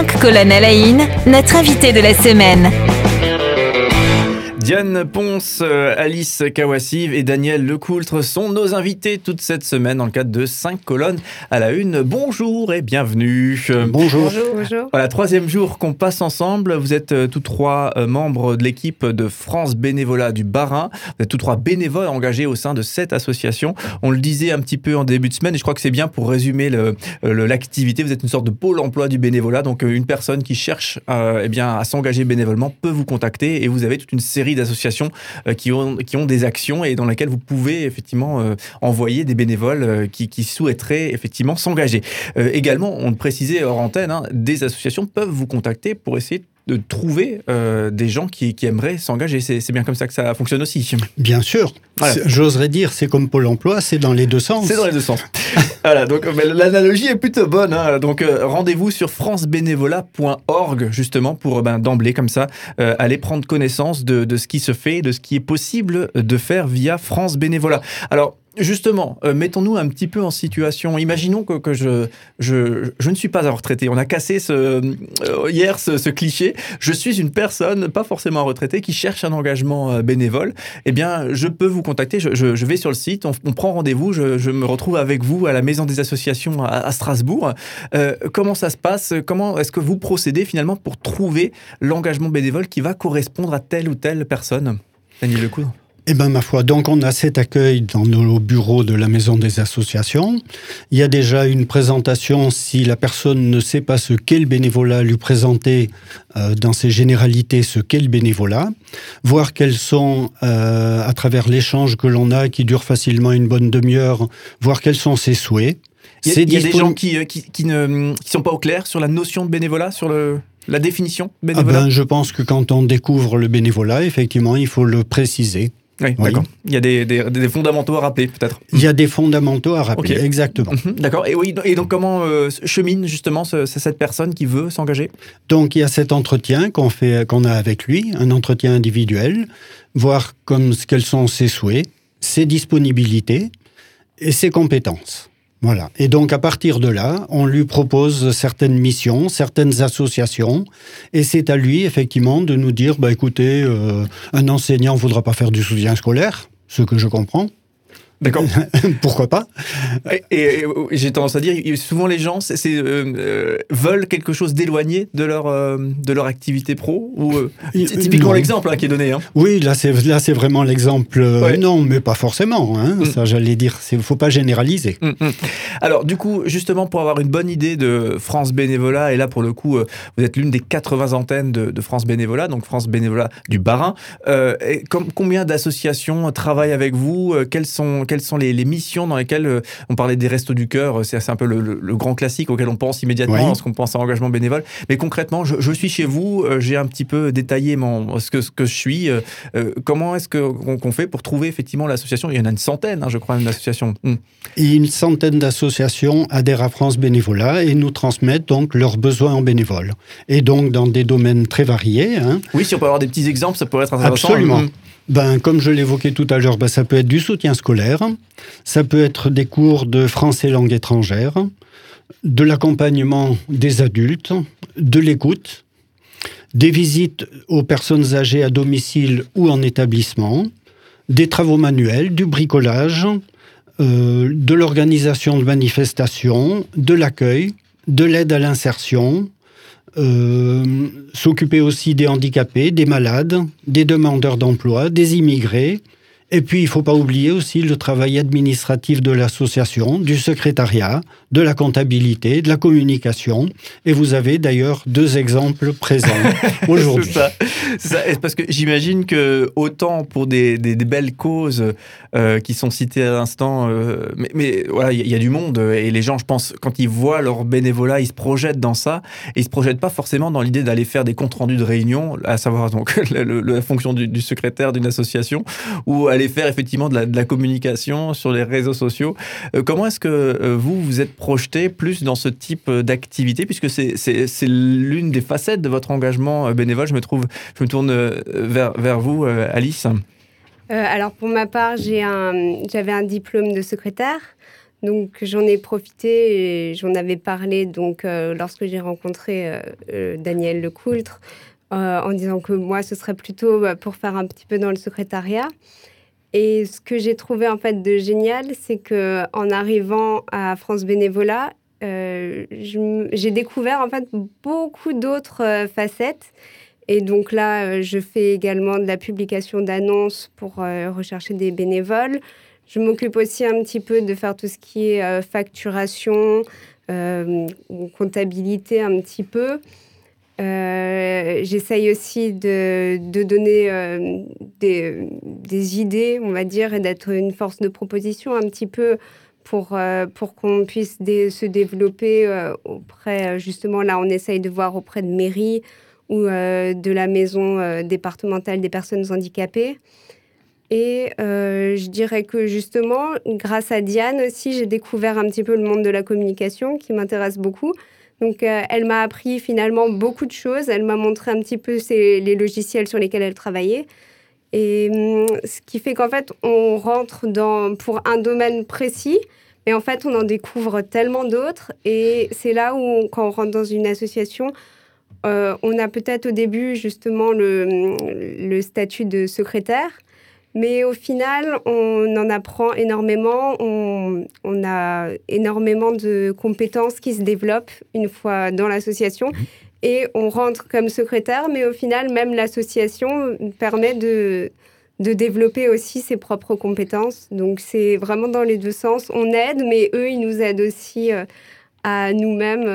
5 colonnes notre invité de la semaine. Diane Ponce, euh, Alice Kawassiv et Daniel Lecoultre sont nos invités toute cette semaine dans le cadre de 5 colonnes à la une. Bonjour et bienvenue. Bonjour. Bonjour. Voilà, troisième jour qu'on passe ensemble. Vous êtes euh, tous trois euh, membres de l'équipe de France Bénévolat du Barin. Vous êtes tous trois bénévoles engagés au sein de cette association. On le disait un petit peu en début de semaine et je crois que c'est bien pour résumer l'activité. Vous êtes une sorte de pôle emploi du bénévolat. Donc une personne qui cherche eh bien, à s'engager bénévolement peut vous contacter et vous avez toute une série d'associations euh, qui, ont, des actions et dans lesquelles vous pouvez effectivement euh, envoyer des bénévoles euh, qui, qui souhaiteraient effectivement s'engager. également, on le précisait hors antenne, hein, des associations peuvent vous contacter pour essayer de trouver des gens qui, qui aimeraient s'engager. C'est bien comme ça que ça fonctionne aussi. Bien sûr. J'oserais dire, c'est comme Pôle emploi, c'est dans les deux sens. C'est dans les deux sens. voilà, donc l'analogie est plutôt bonne. Hein. Donc rendez-vous sur francebénévolat.org justement pour ben, d'emblée comme ça aller prendre connaissance de, de, ce qui se fait, de ce qui est possible de faire via France Bénévolat. Alors Justement, euh, mettons-nous un petit peu en situation. Imaginons que, je, je, je, ne suis pas un retraité. On a cassé euh, hier ce, cliché. Je suis une personne, pas forcément retraitée, qui cherche un engagement euh, bénévole. Eh bien, je peux vous contacter. Je, je vais sur le site, on, prend rendez-vous. Je, me retrouve avec vous à la Maison des Associations à, à Strasbourg. comment ça se passe? Comment est-ce que vous procédez finalement pour trouver l'engagement bénévole qui va correspondre à telle ou telle personne? Daniel Lecoudre eh bien, ma foi, donc on a cet accueil dans nos bureaux de la Maison des Associations. Il y a déjà une présentation si la personne ne sait pas ce qu'est le bénévolat, lui présenter euh, dans ses généralités ce qu'est le bénévolat, voir quels sont, euh, à travers l'échange que l'on a, qui dure facilement une bonne demi-heure, voir quels sont ses souhaits. Il y a, des gens qui, euh, qui, qui ne qui sont pas au clair sur la notion de bénévolat, sur le la définition bénévolat ah ben, Je pense que quand on découvre le bénévolat, effectivement, il faut le préciser. Oui, d'accord. Il y a des, des, fondamentaux à rappeler, peut-être. Il y a des fondamentaux à rappeler, exactement. Mhm, d'accord. Et, oui, et donc, comment euh, chemine justement cette personne qui veut s'engager? Donc, il y a cet entretien qu'on fait, qu'on a avec lui, un entretien individuel, voir comme, quels sont ses souhaits, ses disponibilités et ses compétences. Voilà. Et donc, à partir de là, on lui propose certaines missions, certaines associations, et c'est à lui, effectivement, de nous dire, bah, écoutez, euh, un enseignant ne voudra pas faire du soutien scolaire, ce que je comprends. D'accord. Pourquoi pas Et, j'ai tendance à dire, souvent les gens c'est, euh, euh, veulent quelque chose d'éloigné de leur, euh, de leur activité pro ou typiquement l'exemple hein, qui est donné. Hein. Oui, là c'est là c'est vraiment l'exemple. Non, mais pas forcément. Hein, mm. Ça, j'allais dire, il faut pas généraliser. Mm, mm. Alors du coup, justement pour avoir une bonne idée de France Bénévolat, et là pour le coup, vous êtes l'une des 80 antennes de, France Bénévolat, donc France Bénévolat du Barin. Et combien d'associations travaillent avec vous Quelles sont quelles sont les, missions dans lesquelles euh, on parlait des restos du cœur, euh, c'est un peu le, grand classique auquel on pense immédiatement lorsqu'on pense à engagement bénévole. Mais concrètement, je, suis chez vous, euh, j'ai un petit peu détaillé mon, ce, que, ce que je suis. comment est-ce qu'on fait pour trouver effectivement l'association? Il y en a une centaine, hein, je crois, une association. Hmm. une centaine d'associations adhèrent à France Bénévolat et nous transmettent donc leurs besoins en bénévoles. Et donc dans des domaines très variés. Hein. Oui, si on peut avoir des petits exemples, ça pourrait être intéressant. Absolument. Ben, Comme je l'évoquais tout à l'heure, ben, ça peut être du soutien scolaire, ça peut être des cours de français langue étrangère, de l'accompagnement des adultes, de l'écoute, des visites aux personnes âgées à domicile ou en établissement, des travaux manuels, du bricolage, euh, de l'organisation de manifestations, de l'accueil, de l'aide à l'insertion, s'occuper aussi des handicapés, des malades, des demandeurs d'emploi, des immigrés, et puis, il ne faut pas oublier aussi le travail administratif de l'association, du secrétariat, de la comptabilité, de la communication. Et vous avez d'ailleurs deux exemples présents aujourd'hui. c'est ça. Parce que j'imagine que autant pour des, belles causes euh, qui sont citées à l'instant, euh, mais, voilà, il y, a du monde et les gens, je pense, quand ils voient leur bénévolat, ils se projettent dans ça et ils se projettent pas forcément dans l'idée d'aller faire des comptes rendus de réunion, à savoir donc la, fonction du, du secrétaire d'une association ou aller faire effectivement de la, communication sur les réseaux sociaux. Euh, comment est-ce que vous vous êtes projeté plus dans ce type d'activité, puisque c'est l'une des facettes de votre engagement euh, bénévole. Je me trouve, je me tourne vers, vers vous, Alice. alors pour ma part, j'avais un, un diplôme de secrétaire. Donc j'en ai profité j'en avais parlé donc lorsque j'ai rencontré Daniel Lecoultre en disant que moi ce serait plutôt bah, pour faire un petit peu dans le secrétariat. Et ce que j'ai trouvé en fait de génial, c'est que en arrivant à France Bénévolat, euh, j'ai découvert en fait beaucoup d'autres euh, facettes. Et donc là, euh, je fais également de la publication d'annonces pour rechercher des bénévoles. Je m'occupe aussi un petit peu de faire tout ce qui est facturation, comptabilité un petit peu. J'essaye aussi de, donner des, des, idées, on va dire, et d'être une force de proposition un petit peu pour, euh, pour qu'on puisse se développer euh, auprès, euh, justement, là, on essaye de voir auprès de mairie ou de la maison départementale des personnes handicapées. Et je dirais que justement, grâce à Diane aussi, j'ai découvert un petit peu le monde de la communication qui m'intéresse beaucoup. Donc, elle m'a appris finalement beaucoup de choses. Elle m'a montré un petit peu les logiciels sur lesquels elle travaillait. Et hum, ce qui fait qu'en fait, on rentre dans, pour un domaine précis, mais en fait, on en découvre tellement d'autres. Et c'est là où, quand on rentre dans une association, euh, on a peut-être au début justement le, statut de secrétaire, mais au final, on en apprend énormément. On, on, a énormément de compétences qui se développent une fois dans l'association. Mmh et on rentre comme secrétaire, mais au final, même l'association permet de, de développer aussi ses propres compétences. Donc c'est vraiment dans les deux sens. On aide, mais eux, ils nous aident aussi euh, à nous-mêmes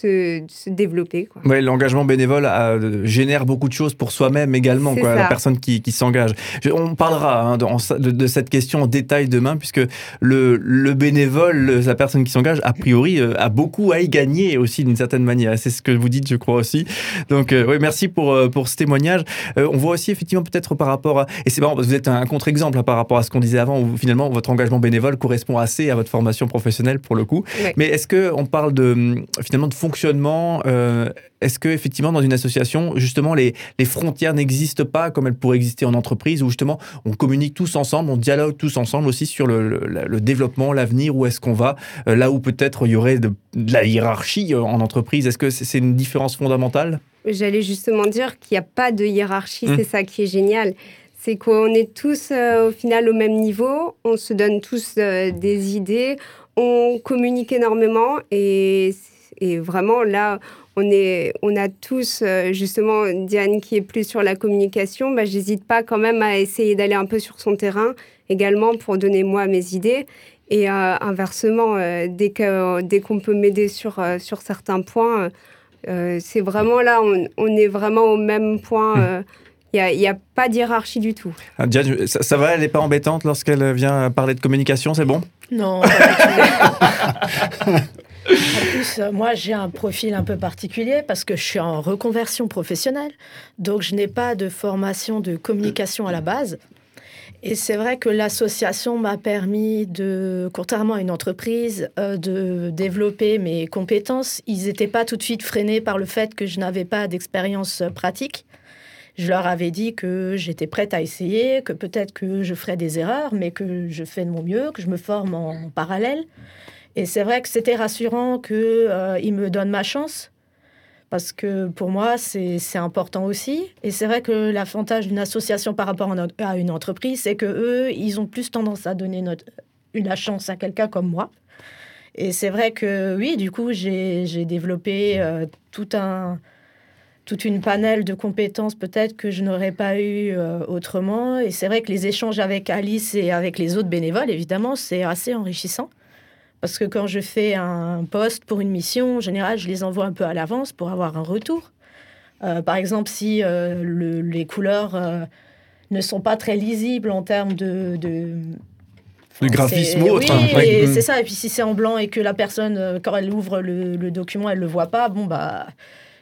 se, développer. Ouais, l'engagement bénévole euh, génère beaucoup de choses pour soi-même également, quoi, la personne qui, qui s'engage. On parlera hein, de, de, cette question en détail demain, puisque le, le bénévole, la personne qui s'engage, a priori, euh, a beaucoup à y gagner aussi d'une certaine manière. C'est ce que vous dites, je crois aussi. Donc, euh, oui, merci pour, pour ce témoignage. on voit aussi effectivement peut-être par rapport à... Et c'est marrant, parce que vous êtes un contre-exemple hein, par rapport à ce qu'on disait avant, où finalement votre engagement bénévole correspond assez à votre formation professionnelle pour le coup. Mais est-ce qu'on parle de, finalement de fonctionnement, euh, est-ce que effectivement dans une association, justement, les, les frontières n'existent pas comme elles pourraient exister en entreprise, où justement on communique tous ensemble, on dialogue tous ensemble aussi sur le, le, développement, l'avenir, où est-ce qu'on va, euh, là où peut-être il y aurait de, la hiérarchie euh, en entreprise. Est-ce que c'est une différence fondamentale? J'allais justement dire qu'il n'y a pas de hiérarchie, mmh. c'est ça qui est génial c'est qu'on est tous au final au même niveau, on se donne tous des idées, on communique énormément et et vraiment, là, on, est, on a tous, euh, justement, Diane qui est plus sur la communication, bah, j'hésite pas quand même à essayer d'aller un peu sur son terrain également pour donner moi mes idées. Et euh, inversement, euh, dès qu'on dès qu'on peut m'aider sur, sur certains points, c'est vraiment là, on, on, est vraiment au même point. Il n'y a, a, pas d'hierarchie du tout. Ah, Diane, ça, ça, va Elle n'est pas embêtante lorsqu'elle vient parler de communication C'est bon? Non. En plus, euh, moi, j'ai un profil un peu particulier parce que je suis en reconversion professionnelle. Donc, je n'ai pas de formation de communication à la base. Et c'est vrai que l'association m'a permis de, contrairement à une entreprise, euh, de développer mes compétences. Ils n'étaient pas tout de suite freinés par le fait que je n'avais pas d'expérience pratique. Je leur avais dit que j'étais prête à essayer, que peut-être que je ferais des erreurs, mais que je fais de mon mieux, que je me forme en parallèle. Et c'est vrai que c'était rassurant qu'ils euh, me donnent ma chance, parce que pour moi, c'est important aussi. Et c'est vrai que l'avantage d'une association par rapport à une entreprise, c'est que eux, ils ont plus tendance à donner notre, une chance à quelqu'un comme moi. Et c'est vrai que oui, du coup, j'ai développé euh, tout un, toute une panel de compétences peut-être que je n'aurais pas eu euh, autrement. Et c'est vrai que les échanges avec Alice et avec les autres bénévoles, évidemment, c'est assez enrichissant. Parce que quand je fais un poste pour une mission, en général, je les envoie un peu à l'avance pour avoir un retour. Euh, par exemple, si euh, les couleurs euh, ne sont pas très lisibles en termes de... de graphisme Oui, c'est ça. Et puis si c'est en blanc et que la personne, quand elle ouvre le, document, elle le voit pas, bon, bah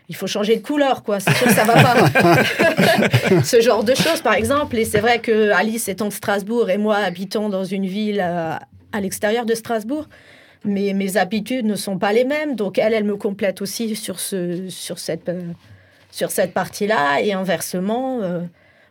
il faut changer de couleur, quoi. C'est sûr que ça va pas. Ce genre de choses, par exemple. Et c'est vrai que Alice étant de Strasbourg et moi habitant dans une ville à l'extérieur de Strasbourg. Mais mes habitudes ne sont pas les mêmes. Donc, elle, elle me complète aussi sur, ce, sur cette, euh, cette partie-là. Et inversement, euh,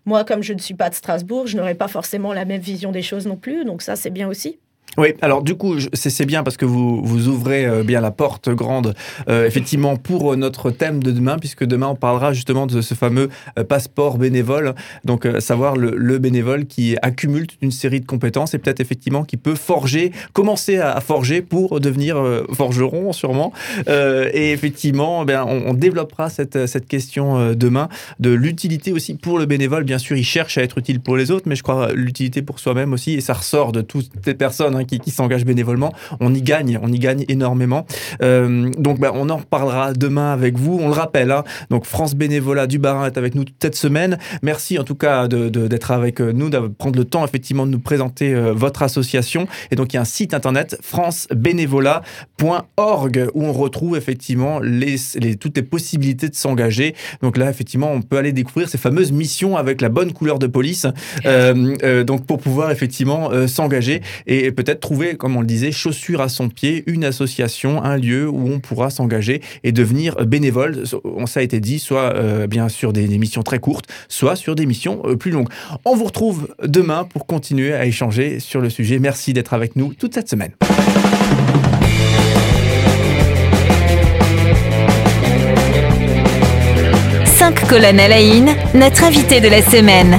moi, comme je ne suis pas de Strasbourg, je n'aurai pas forcément la même vision des choses non plus. Donc, ça, c'est bien aussi. Oui, alors du coup, c'est bien parce que vous, vous ouvrez euh, bien la porte grande, euh, effectivement, pour notre thème de demain, puisque demain, on parlera justement de ce fameux euh, passeport bénévole, donc savoir le, bénévole qui accumule une série de compétences et peut-être effectivement qui peut forger, commencer à, forger pour devenir forgeron, sûrement. et effectivement, eh on, développera cette, cette question demain de l'utilité aussi pour le bénévole. Bien sûr, il cherche à être utile pour les autres, mais je crois l'utilité pour soi-même aussi, et ça ressort de toutes les personnes hein, qui, s'engagent bénévolement, on y gagne, on y gagne énormément. Euh, donc bah, on en reparlera demain avec vous. On le rappelle, hein, donc France Bénévolat du Barin est avec nous cette semaine. Merci en tout cas d'être avec nous, de prendre le temps effectivement de nous présenter euh, votre association. Et donc il y a un site internet francebénévolat.org où on retrouve effectivement toutes les possibilités de s'engager. Donc là effectivement on peut aller découvrir ces fameuses missions avec la bonne couleur de police. Euh, donc pour pouvoir effectivement s'engager et peut-être trouver, comme on le disait, chaussures à son pied, une association, un lieu où on pourra s'engager et devenir bénévole. Ça a été dit, soit euh, bien sûr des, missions très courtes, soit sur des missions euh, plus longues. On vous retrouve demain pour continuer à échanger sur le sujet. Merci d'être avec nous toute cette semaine. À la notre invité de la semaine.